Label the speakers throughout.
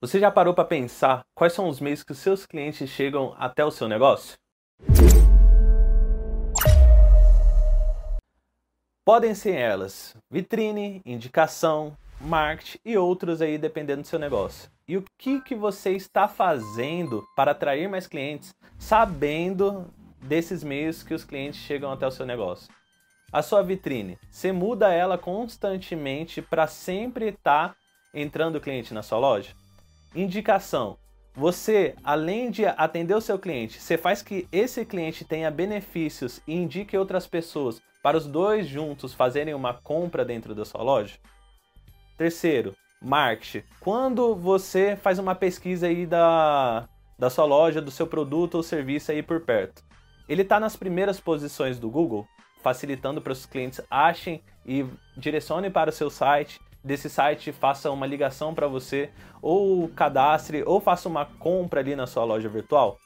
Speaker 1: Você já parou para pensar quais são os meios que os seus clientes chegam até o seu negócio? Podem ser elas vitrine, indicação, marketing e outros aí dependendo do seu negócio. E o que, que você está fazendo para atrair mais clientes, sabendo desses meios que os clientes chegam até o seu negócio? A sua vitrine, você muda ela constantemente para sempre estar tá entrando cliente na sua loja? Indicação. Você, além de atender o seu cliente, você faz que esse cliente tenha benefícios e indique outras pessoas para os dois juntos fazerem uma compra dentro da sua loja? Terceiro, marketing. Quando você faz uma pesquisa aí da, da sua loja, do seu produto ou serviço aí por perto, ele está nas primeiras posições do Google, facilitando para os clientes achem e direcionem para o seu site desse site faça uma ligação para você, ou cadastre, ou faça uma compra ali na sua loja virtual?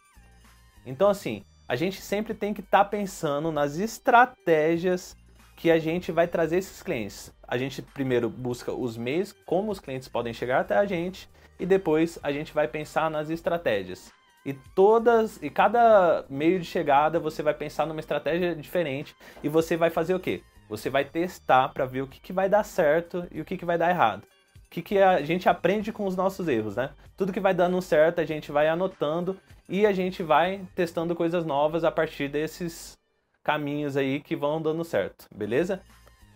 Speaker 1: Então, assim, a gente sempre tem que estar tá pensando nas estratégias que a gente vai trazer esses clientes. A gente primeiro busca os meios, como os clientes podem chegar até a gente, e depois a gente vai pensar nas estratégias. E todas e cada meio de chegada você vai pensar numa estratégia diferente e você vai fazer o quê? Você vai testar para ver o que, que vai dar certo e o que, que vai dar errado. O que, que a gente aprende com os nossos erros, né? Tudo que vai dando certo a gente vai anotando e a gente vai testando coisas novas a partir desses caminhos aí que vão dando certo, beleza?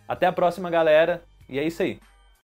Speaker 1: Até a próxima, galera, e é isso aí.